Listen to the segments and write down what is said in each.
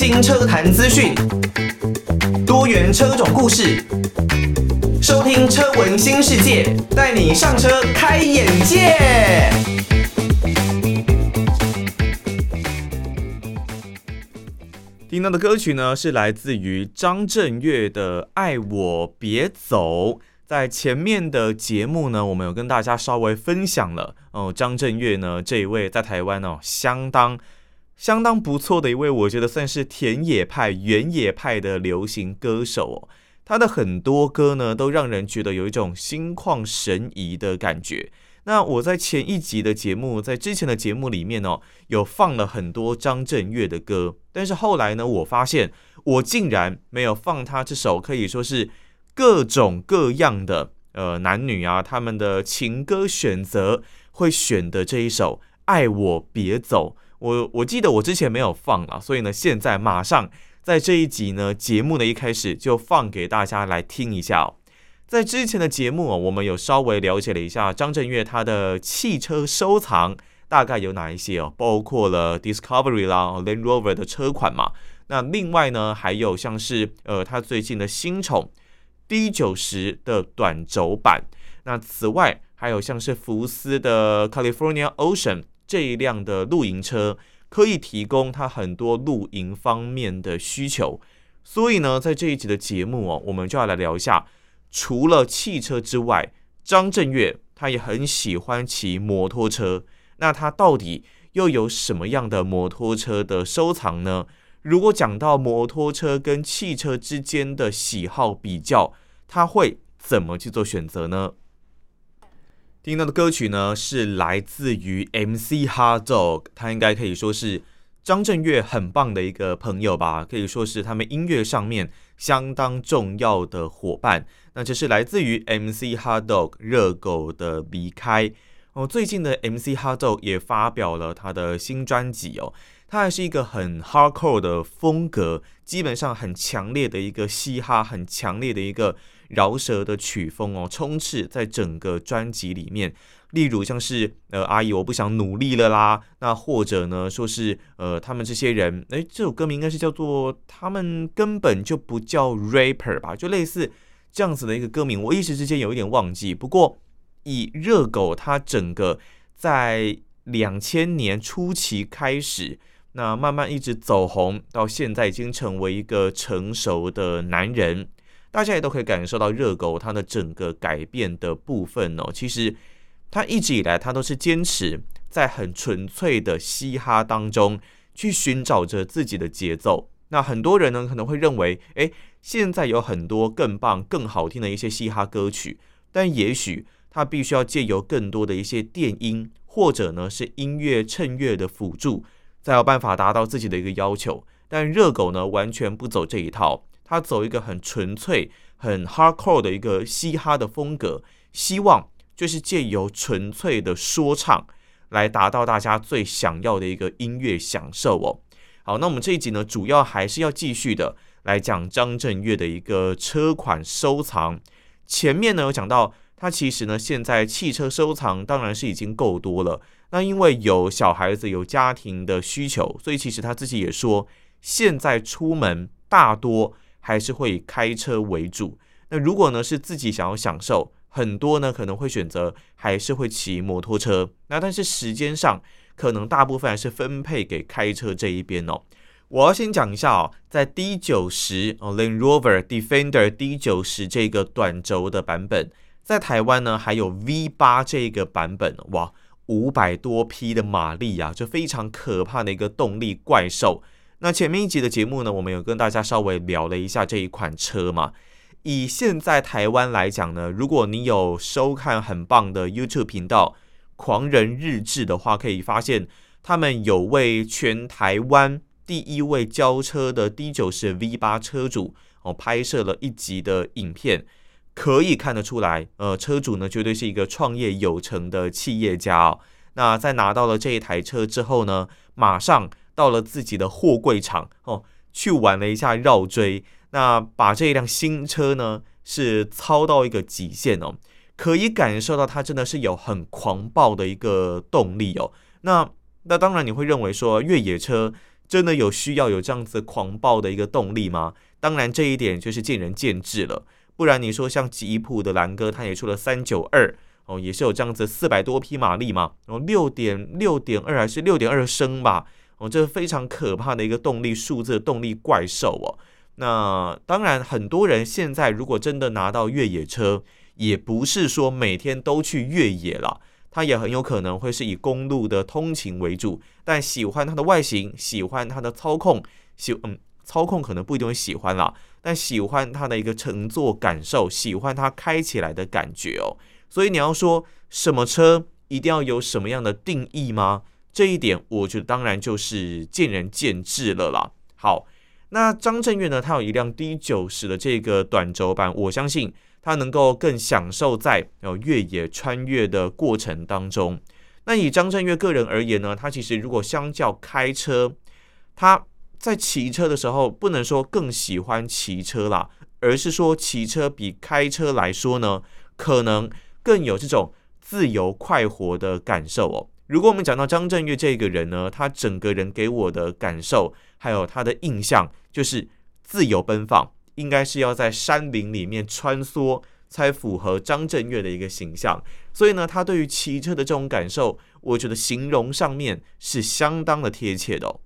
新车坛资讯，多元车种故事，收听车闻新世界，带你上车开眼界。听到的歌曲呢，是来自于张震岳的《爱我别走》。在前面的节目呢，我们有跟大家稍微分享了哦，张震岳呢这一位在台湾哦相当相当不错的一位，我觉得算是田野派、原野派的流行歌手哦。他的很多歌呢，都让人觉得有一种心旷神怡的感觉。那我在前一集的节目，在之前的节目里面哦，有放了很多张震岳的歌，但是后来呢，我发现我竟然没有放他这首可以说是。各种各样的呃男女啊，他们的情歌选择会选的这一首《爱我别走》，我我记得我之前没有放了，所以呢，现在马上在这一集呢节目的一开始就放给大家来听一下哦。在之前的节目啊，我们有稍微了解了一下张震岳他的汽车收藏大概有哪一些哦，包括了 Discovery 啦、Land Rover 的车款嘛。那另外呢，还有像是呃他最近的新宠。D 九十的短轴版，那此外还有像是福斯的 California Ocean 这一辆的露营车，可以提供他很多露营方面的需求。所以呢，在这一集的节目哦，我们就要来聊一下，除了汽车之外，张震岳他也很喜欢骑摩托车。那他到底又有什么样的摩托车的收藏呢？如果讲到摩托车跟汽车之间的喜好比较，他会怎么去做选择呢？听到的歌曲呢，是来自于 MC Hard Dog，他应该可以说是张震岳很棒的一个朋友吧，可以说是他们音乐上面相当重要的伙伴。那这是来自于 MC Hard Dog 热狗的离开哦。最近的 MC HotDog 也发表了他的新专辑哦。它还是一个很 hardcore 的风格，基本上很强烈的一个嘻哈，很强烈的一个饶舌的曲风哦，充斥在整个专辑里面。例如像是呃阿姨我不想努力了啦，那或者呢说是呃他们这些人，诶，这首歌名应该是叫做他们根本就不叫 rapper 吧，就类似这样子的一个歌名，我一时之间有一点忘记。不过以热狗它整个在两千年初期开始。那慢慢一直走红，到现在已经成为一个成熟的男人，大家也都可以感受到热狗他的整个改变的部分哦。其实他一直以来他都是坚持在很纯粹的嘻哈当中去寻找着自己的节奏。那很多人呢可能会认为，诶，现在有很多更棒、更好听的一些嘻哈歌曲，但也许他必须要借由更多的一些电音，或者呢是音乐衬乐的辅助。才有办法达到自己的一个要求，但热狗呢完全不走这一套，他走一个很纯粹、很 hardcore 的一个嘻哈的风格，希望就是借由纯粹的说唱来达到大家最想要的一个音乐享受哦。好，那我们这一集呢，主要还是要继续的来讲张震岳的一个车款收藏。前面呢有讲到，他其实呢现在汽车收藏当然是已经够多了。那因为有小孩子、有家庭的需求，所以其实他自己也说，现在出门大多还是会以开车为主。那如果呢是自己想要享受，很多呢可能会选择还是会骑摩托车。那但是时间上可能大部分还是分配给开车这一边哦。我要先讲一下哦，在 D 九十哦，Land Rover Defender D 九十这个短轴的版本，在台湾呢还有 V 八这个版本哇。五百多匹的马力啊，就非常可怕的一个动力怪兽。那前面一集的节目呢，我们有跟大家稍微聊了一下这一款车嘛。以现在台湾来讲呢，如果你有收看很棒的 YouTube 频道《狂人日志》的话，可以发现他们有为全台湾第一位交车的 D90 V8 车主哦拍摄了一集的影片。可以看得出来，呃，车主呢绝对是一个创业有成的企业家哦。那在拿到了这一台车之后呢，马上到了自己的货柜场哦，去玩了一下绕锥。那把这一辆新车呢是操到一个极限哦，可以感受到它真的是有很狂暴的一个动力哦。那那当然你会认为说越野车真的有需要有这样子狂暴的一个动力吗？当然，这一点就是见仁见智了。不然你说像吉普的兰哥，他也出了三九二哦，也是有这样子四百多匹马力嘛，然后六点六点二还是六点二升吧，哦，这是非常可怕的一个动力数字的动力怪兽哦。那当然，很多人现在如果真的拿到越野车，也不是说每天都去越野了，他也很有可能会是以公路的通勤为主，但喜欢它的外形，喜欢它的操控，喜嗯。操控可能不一定会喜欢啦，但喜欢它的一个乘坐感受，喜欢它开起来的感觉哦。所以你要说什么车一定要有什么样的定义吗？这一点我觉得当然就是见仁见智了啦。好，那张震岳呢，他有一辆 D 九十的这个短轴版，我相信他能够更享受在呃越野穿越的过程当中。那以张震岳个人而言呢，他其实如果相较开车，他在骑车的时候，不能说更喜欢骑车啦，而是说骑车比开车来说呢，可能更有这种自由快活的感受哦。如果我们讲到张震岳这个人呢，他整个人给我的感受，还有他的印象，就是自由奔放，应该是要在山林里面穿梭，才符合张震岳的一个形象。所以呢，他对于骑车的这种感受，我觉得形容上面是相当的贴切的。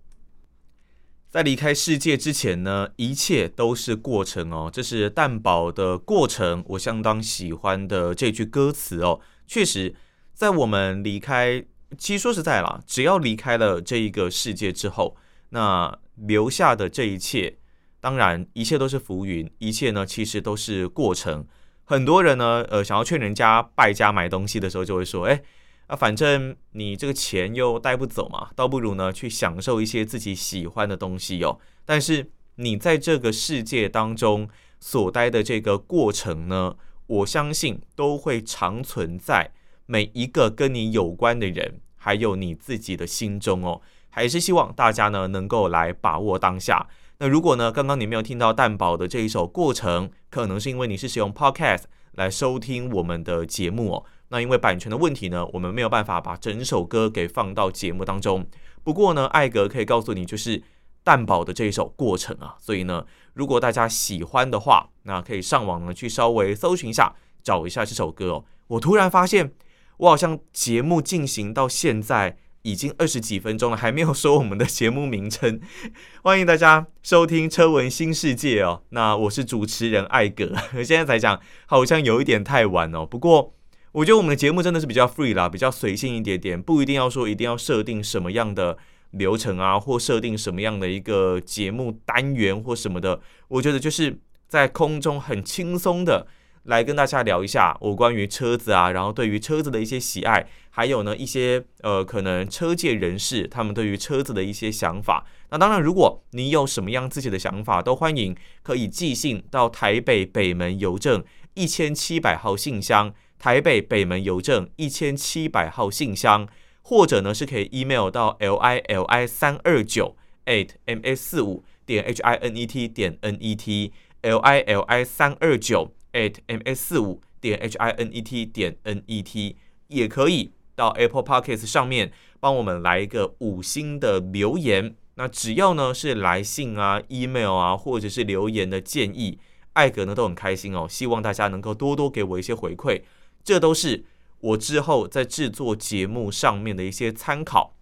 在离开世界之前呢，一切都是过程哦。这是蛋堡的过程，我相当喜欢的这句歌词哦。确实，在我们离开，其实说实在啦，只要离开了这一个世界之后，那留下的这一切，当然一切都是浮云，一切呢其实都是过程。很多人呢，呃，想要劝人家败家买东西的时候，就会说，哎。啊，反正你这个钱又带不走嘛，倒不如呢去享受一些自己喜欢的东西哦。但是你在这个世界当中所待的这个过程呢，我相信都会长存在每一个跟你有关的人，还有你自己的心中哦。还是希望大家呢能够来把握当下。那如果呢刚刚你没有听到蛋堡的这一首过程，可能是因为你是使用 Podcast 来收听我们的节目哦。那因为版权的问题呢，我们没有办法把整首歌给放到节目当中。不过呢，艾格可以告诉你，就是蛋堡的这一首过程啊。所以呢，如果大家喜欢的话，那可以上网呢去稍微搜寻一下，找一下这首歌哦。我突然发现，我好像节目进行到现在已经二十几分钟了，还没有说我们的节目名称。欢迎大家收听《车闻新世界》哦。那我是主持人艾格，现在才讲好像有一点太晚哦。不过。我觉得我们的节目真的是比较 free 啦，比较随性一点点，不一定要说一定要设定什么样的流程啊，或设定什么样的一个节目单元或什么的。我觉得就是在空中很轻松的来跟大家聊一下我关于车子啊，然后对于车子的一些喜爱，还有呢一些呃可能车界人士他们对于车子的一些想法。那当然，如果你有什么样自己的想法，都欢迎可以寄信到台北北门邮政一千七百号信箱。台北北门邮政一千七百号信箱，或者呢是可以 email 到 l i l i 三二九 at m s 四五点 h i n e t 点 n e t l i l i 三二九 at m s 四五点 h i n e t 点 n e t，也可以到 Apple Podcast 上面帮我们来一个五星的留言。那只要呢是来信啊、email 啊，或者是留言的建议，艾格呢都很开心哦。希望大家能够多多给我一些回馈。这都是我之后在制作节目上面的一些参考。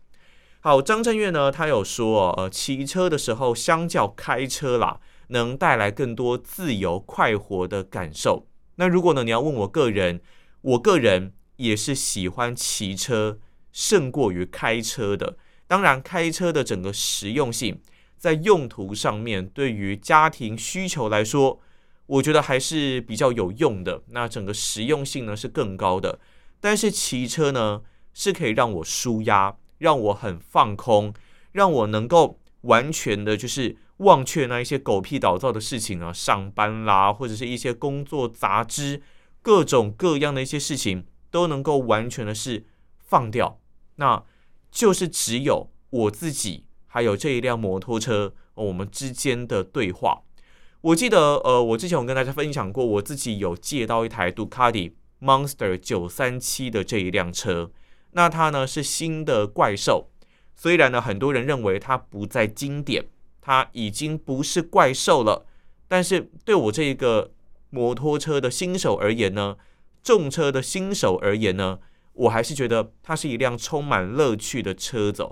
好，张震岳呢，他有说，呃，骑车的时候相较开车啦，能带来更多自由快活的感受。那如果呢，你要问我个人，我个人也是喜欢骑车胜过于开车的。当然，开车的整个实用性，在用途上面，对于家庭需求来说。我觉得还是比较有用的，那整个实用性呢是更高的。但是骑车呢是可以让我舒压，让我很放空，让我能够完全的就是忘却那一些狗屁倒灶的事情啊，上班啦，或者是一些工作杂志，各种各样的一些事情都能够完全的是放掉。那就是只有我自己还有这一辆摩托车，我们之间的对话。我记得，呃，我之前有跟大家分享过，我自己有借到一台杜卡迪 Monster 九三七的这一辆车。那它呢是新的怪兽，虽然呢，很多人认为它不再经典，它已经不是怪兽了，但是对我这一个摩托车的新手而言呢，重车的新手而言呢，我还是觉得它是一辆充满乐趣的车子。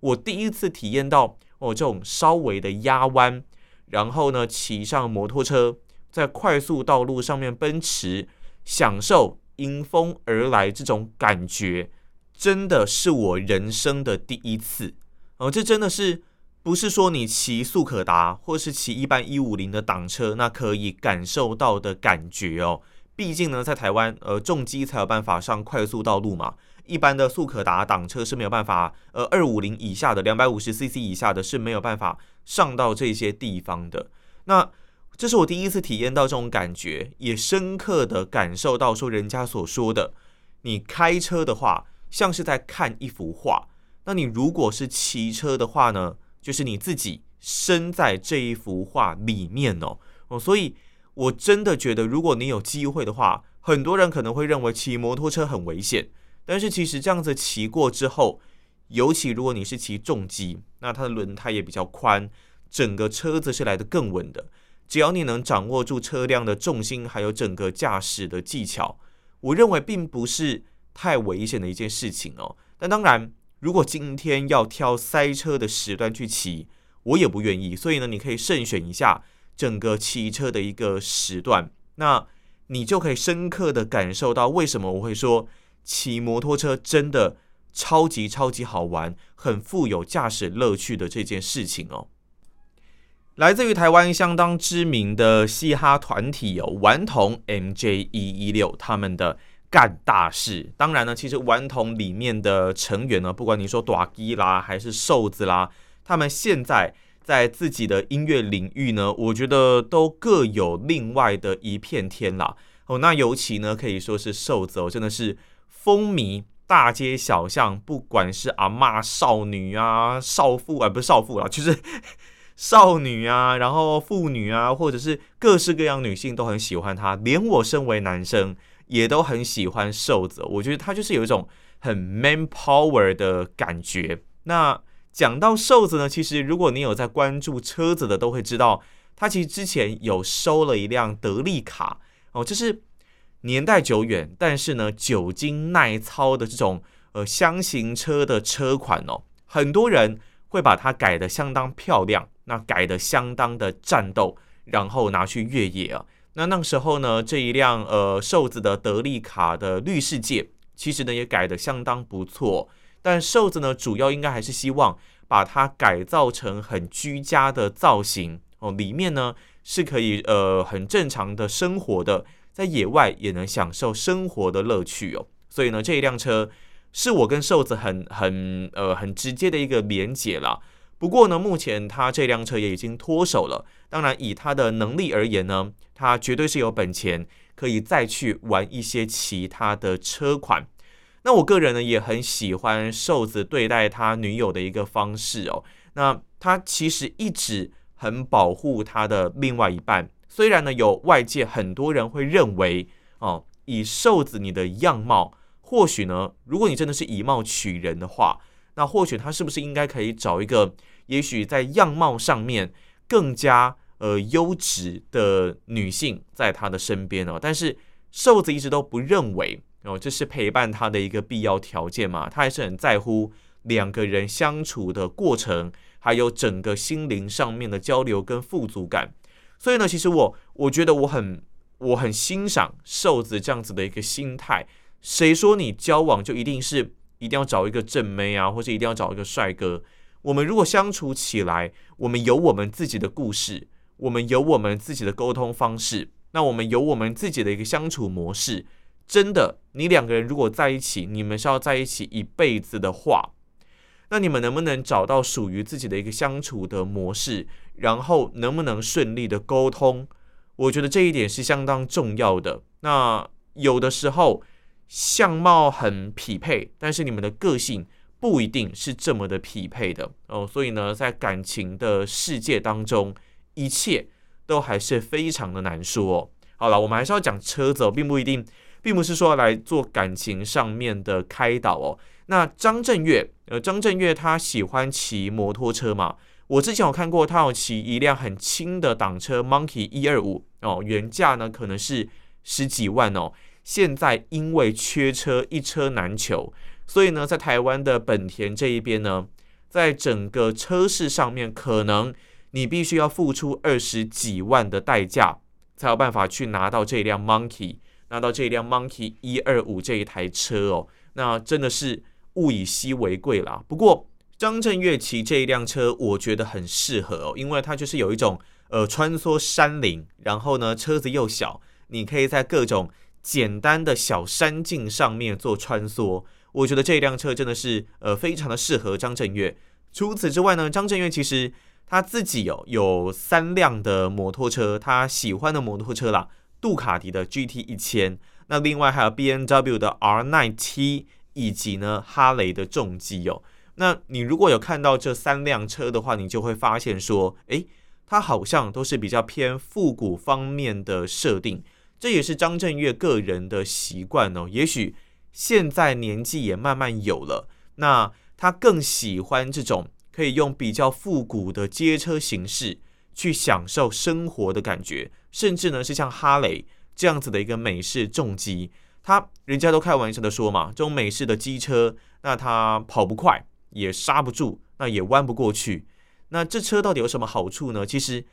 我第一次体验到哦，这种稍微的压弯，然后呢，骑上摩托车在快速道路上面奔驰，享受迎风而来这种感觉，真的是我人生的第一次哦。这真的是不是说你骑速可达或是骑一般一五零的挡车，那可以感受到的感觉哦。毕竟呢，在台湾，呃，重机才有办法上快速道路嘛。一般的速可达挡车是没有办法，呃，二五零以下的，两百五十 CC 以下的是没有办法上到这些地方的。那这是我第一次体验到这种感觉，也深刻的感受到说人家所说的，你开车的话像是在看一幅画，那你如果是骑车的话呢，就是你自己身在这一幅画里面哦哦，所以。我真的觉得，如果你有机会的话，很多人可能会认为骑摩托车很危险。但是其实这样子骑过之后，尤其如果你是骑重机，那它的轮胎也比较宽，整个车子是来得更稳的。只要你能掌握住车辆的重心，还有整个驾驶的技巧，我认为并不是太危险的一件事情哦。但当然，如果今天要挑塞车的时段去骑，我也不愿意。所以呢，你可以慎选一下。整个骑车的一个时段，那你就可以深刻的感受到为什么我会说骑摩托车真的超级超级好玩，很富有驾驶乐趣的这件事情哦。来自于台湾相当知名的嘻哈团体有顽童 MJ 一一六他们的干大事。当然呢，其实顽童里面的成员呢，不管你说大支啦还是瘦子啦，他们现在。在自己的音乐领域呢，我觉得都各有另外的一片天啦。哦，那尤其呢，可以说是瘦子哦，真的是风靡大街小巷，不管是阿嬷、少女啊、少妇啊，不是少妇啦，就是少女啊，然后妇女啊，或者是各式各样女性都很喜欢他，连我身为男生也都很喜欢瘦子。我觉得他就是有一种很 man power 的感觉。那。讲到瘦子呢，其实如果你有在关注车子的，都会知道他其实之前有收了一辆德利卡哦，就是年代久远，但是呢久经耐操的这种呃箱型车的车款哦，很多人会把它改得相当漂亮，那改得相当的战斗，然后拿去越野啊。那那时候呢，这一辆呃瘦子的德利卡的绿世界，其实呢也改的相当不错。但瘦子呢，主要应该还是希望把它改造成很居家的造型哦，里面呢是可以呃很正常的生活的，在野外也能享受生活的乐趣哦。所以呢，这一辆车是我跟瘦子很很呃很直接的一个连结啦。不过呢，目前他这辆车也已经脱手了。当然，以他的能力而言呢，他绝对是有本钱可以再去玩一些其他的车款。那我个人呢也很喜欢瘦子对待他女友的一个方式哦。那他其实一直很保护他的另外一半，虽然呢有外界很多人会认为哦，以瘦子你的样貌，或许呢，如果你真的是以貌取人的话，那或许他是不是应该可以找一个，也许在样貌上面更加呃优质的女性在他的身边哦？但是瘦子一直都不认为。哦，这是陪伴他的一个必要条件嘛？他还是很在乎两个人相处的过程，还有整个心灵上面的交流跟富足感。所以呢，其实我我觉得我很我很欣赏瘦子这样子的一个心态。谁说你交往就一定是一定要找一个正妹啊，或者一定要找一个帅哥？我们如果相处起来，我们有我们自己的故事，我们有我们自己的沟通方式，那我们有我们自己的一个相处模式。真的，你两个人如果在一起，你们是要在一起一辈子的话，那你们能不能找到属于自己的一个相处的模式，然后能不能顺利的沟通？我觉得这一点是相当重要的。那有的时候相貌很匹配，但是你们的个性不一定是这么的匹配的哦。所以呢，在感情的世界当中，一切都还是非常的难说。好了，我们还是要讲车子哦，并不一定。并不是说来做感情上面的开导哦。那张震岳，呃，张震岳他喜欢骑摩托车嘛？我之前有看过他有骑一辆很轻的挡车 Monkey 一二五哦，原价呢可能是十几万哦。现在因为缺车，一车难求，所以呢，在台湾的本田这一边呢，在整个车市上面，可能你必须要付出二十几万的代价，才有办法去拿到这辆 Monkey，拿到这辆 Monkey 一二五这一台车哦。那真的是物以稀为贵啦。不过张震岳骑这一辆车，我觉得很适合哦，因为它就是有一种呃穿梭山林，然后呢车子又小，你可以在各种简单的小山径上面做穿梭，我觉得这辆车真的是呃非常的适合张震岳。除此之外呢，张震岳其实他自己有有三辆的摩托车，他喜欢的摩托车啦，杜卡迪的 GT 一千，那另外还有 BMW 的 R9T，以及呢哈雷的重机哦。那你如果有看到这三辆车的话，你就会发现说，诶，它好像都是比较偏复古方面的设定。这也是张震岳个人的习惯哦。也许现在年纪也慢慢有了，那他更喜欢这种可以用比较复古的街车形式去享受生活的感觉，甚至呢是像哈雷这样子的一个美式重机，他人家都开玩笑的说嘛，这种美式的机车，那它跑不快，也刹不住，那也弯不过去，那这车到底有什么好处呢？其实。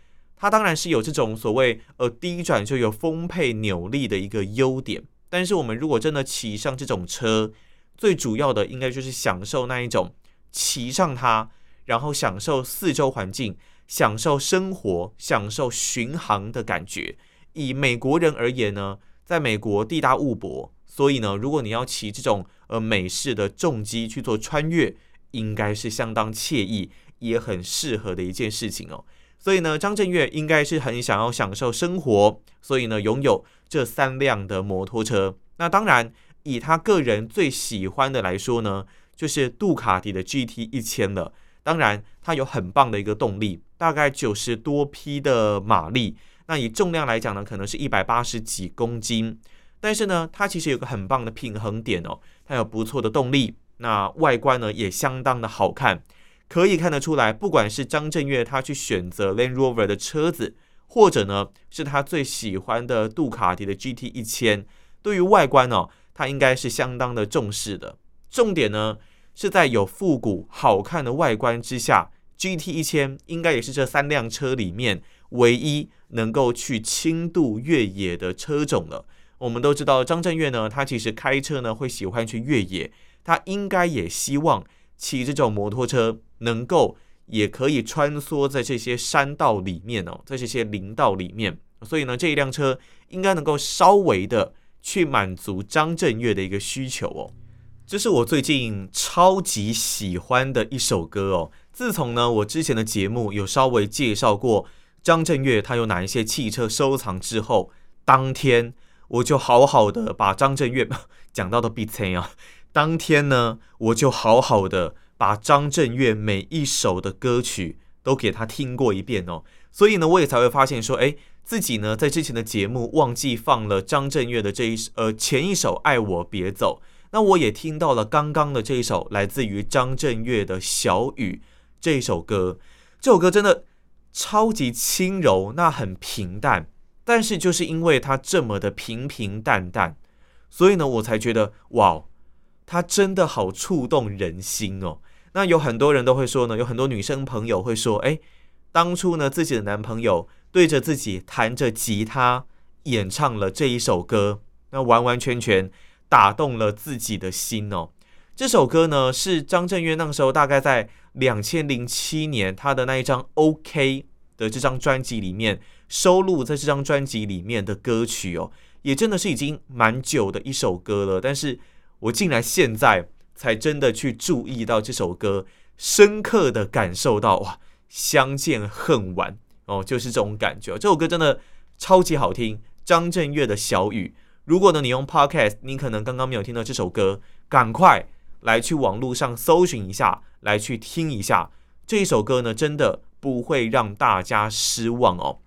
它当然是有这种所谓呃低转就有丰沛扭力的一个优点，但是我们如果真的骑上这种车，最主要的应该就是享受那一种骑上它，然后享受四周环境，享受生活，享受巡航的感觉。以美国人而言呢，在美国地大物博，所以呢，如果你要骑这种呃美式的重机去做穿越，应该是相当惬意，也很适合的一件事情哦。所以呢，张震岳应该是很想要享受生活，所以呢，拥有这三辆的摩托车。那当然，以他个人最喜欢的来说呢，就是杜卡迪的 GT 一千了。当然，它有很棒的一个动力，大概九十多匹的马力。那以重量来讲呢，可能是一百八十几公斤。但是呢，它其实有个很棒的平衡点哦，它有不错的动力，那外观呢也相当的好看。可以看得出来，不管是张震岳他去选择 Land Rover 的车子，或者呢是他最喜欢的杜卡迪的 GT 一千，对于外观哦，他应该是相当的重视的。重点呢是在有复古好看的外观之下，GT 一千应该也是这三辆车里面唯一能够去轻度越野的车种了。我们都知道张震岳呢，他其实开车呢会喜欢去越野，他应该也希望。骑这种摩托车能够也可以穿梭在这些山道里面哦，在这些林道里面，所以呢，这一辆车应该能够稍微的去满足张震岳的一个需求哦。这是我最近超级喜欢的一首歌哦。自从呢，我之前的节目有稍微介绍过张震岳他有哪一些汽车收藏之后，当天我就好好的把张震岳讲到的必称啊。当天呢，我就好好的把张震岳每一首的歌曲都给他听过一遍哦，所以呢，我也才会发现说，哎，自己呢在之前的节目忘记放了张震岳的这一呃前一首《爱我别走》，那我也听到了刚刚的这一首来自于张震岳的《小雨》这一首歌，这首歌真的超级轻柔，那很平淡，但是就是因为它这么的平平淡淡，所以呢，我才觉得哇。他真的好触动人心哦。那有很多人都会说呢，有很多女生朋友会说，诶，当初呢自己的男朋友对着自己弹着吉他演唱了这一首歌，那完完全全打动了自己的心哦。这首歌呢是张震岳那时候大概在两千零七年他的那一张 OK 的这张专辑里面收录在这张专辑里面的歌曲哦，也真的是已经蛮久的一首歌了，但是。我竟然现在才真的去注意到这首歌，深刻的感受到哇，相见恨晚哦，就是这种感觉。这首歌真的超级好听，张震岳的小雨。如果呢你用 Podcast，你可能刚刚没有听到这首歌，赶快来去网络上搜寻一下，来去听一下这一首歌呢，真的不会让大家失望哦。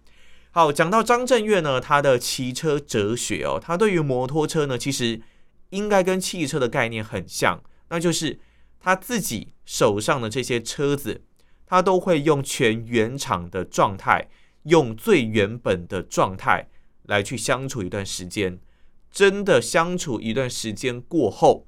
好，讲到张震岳呢，他的骑车哲学哦，他对于摩托车呢，其实应该跟汽车的概念很像，那就是他自己手上的这些车子，他都会用全原厂的状态，用最原本的状态来去相处一段时间。真的相处一段时间过后，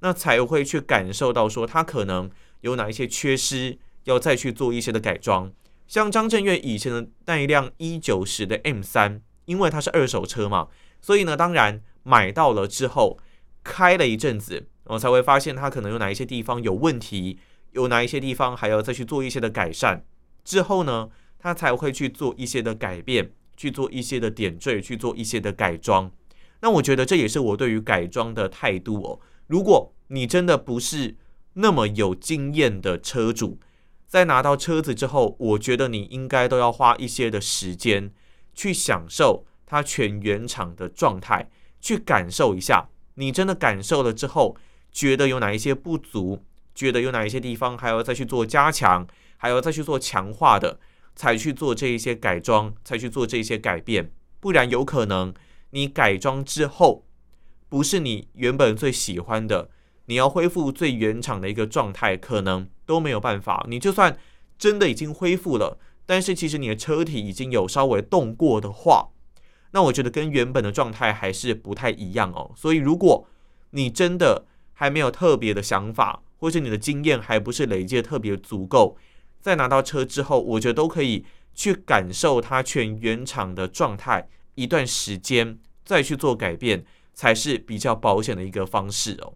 那才会去感受到说他可能有哪一些缺失，要再去做一些的改装。像张震岳以前的那一辆 E90 的 M3，因为它是二手车嘛，所以呢，当然买到了之后开了一阵子，我才会发现它可能有哪一些地方有问题，有哪一些地方还要再去做一些的改善。之后呢，他才会去做一些的改变，去做一些的点缀，去做一些的改装。那我觉得这也是我对于改装的态度哦。如果你真的不是那么有经验的车主，在拿到车子之后，我觉得你应该都要花一些的时间去享受它全原厂的状态，去感受一下。你真的感受了之后，觉得有哪一些不足，觉得有哪一些地方还要再去做加强，还要再去做强化的，才去做这一些改装，才去做这一些改变。不然有可能你改装之后，不是你原本最喜欢的。你要恢复最原厂的一个状态，可能都没有办法。你就算真的已经恢复了，但是其实你的车体已经有稍微动过的话，那我觉得跟原本的状态还是不太一样哦。所以，如果你真的还没有特别的想法，或是你的经验还不是累积的特别足够，在拿到车之后，我觉得都可以去感受它全原厂的状态一段时间，再去做改变，才是比较保险的一个方式哦。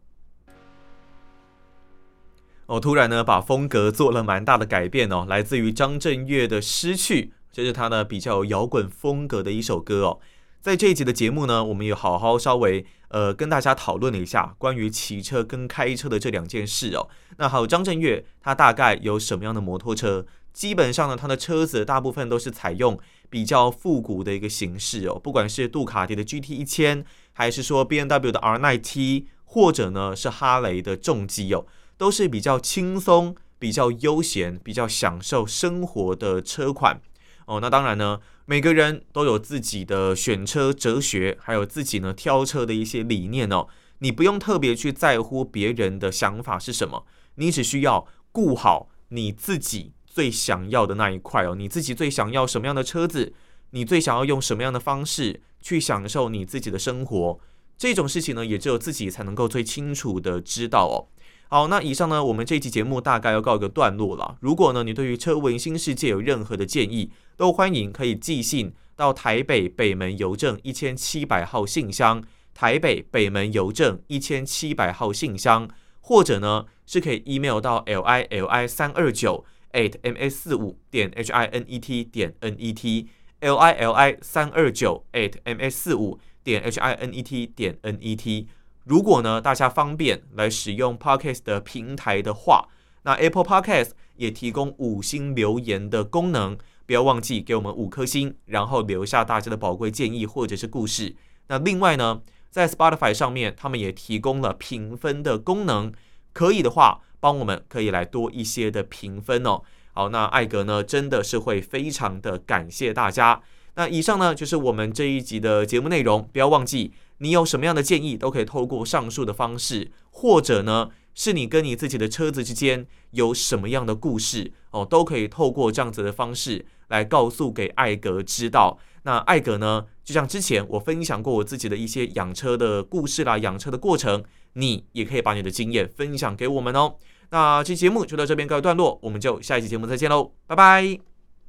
我突然呢，把风格做了蛮大的改变哦，来自于张震岳的《失去》，这是他呢比较摇滚风格的一首歌哦。在这一集的节目呢，我们也好好稍微呃跟大家讨论了一下关于骑车跟开车的这两件事哦。那还有张震岳，他大概有什么样的摩托车？基本上呢，他的车子大部分都是采用比较复古的一个形式哦，不管是杜卡迪的 GT 一千，还是说 BMW 的 R9T，或者呢是哈雷的重机哦。都是比较轻松、比较悠闲、比较享受生活的车款哦。那当然呢，每个人都有自己的选车哲学，还有自己呢挑车的一些理念哦。你不用特别去在乎别人的想法是什么，你只需要顾好你自己最想要的那一块哦。你自己最想要什么样的车子，你最想要用什么样的方式去享受你自己的生活，这种事情呢，也只有自己才能够最清楚的知道哦。好，那以上呢，我们这期节目大概要告一个段落了。如果呢，你对于车闻新世界有任何的建议，都欢迎可以寄信到台北北门邮政一千七百号信箱，台北北门邮政一千七百号信箱，或者呢是可以 email 到 l i l i 三二九 at m s 四五点 h i n e t 点 n e t l i l i 三二九 at m s 四五点 h i n e t 点 n e t。如果呢，大家方便来使用 Podcast 的平台的话，那 Apple Podcast 也提供五星留言的功能，不要忘记给我们五颗星，然后留下大家的宝贵建议或者是故事。那另外呢，在 Spotify 上面，他们也提供了评分的功能，可以的话，帮我们可以来多一些的评分哦。好，那艾格呢，真的是会非常的感谢大家。那以上呢，就是我们这一集的节目内容，不要忘记。你有什么样的建议，都可以透过上述的方式，或者呢，是你跟你自己的车子之间有什么样的故事哦，都可以透过这样子的方式来告诉给艾格知道。那艾格呢，就像之前我分享过我自己的一些养车的故事啦，养车的过程，你也可以把你的经验分享给我们哦。那这期节目就到这边告一段落，我们就下一期节目再见喽，拜拜。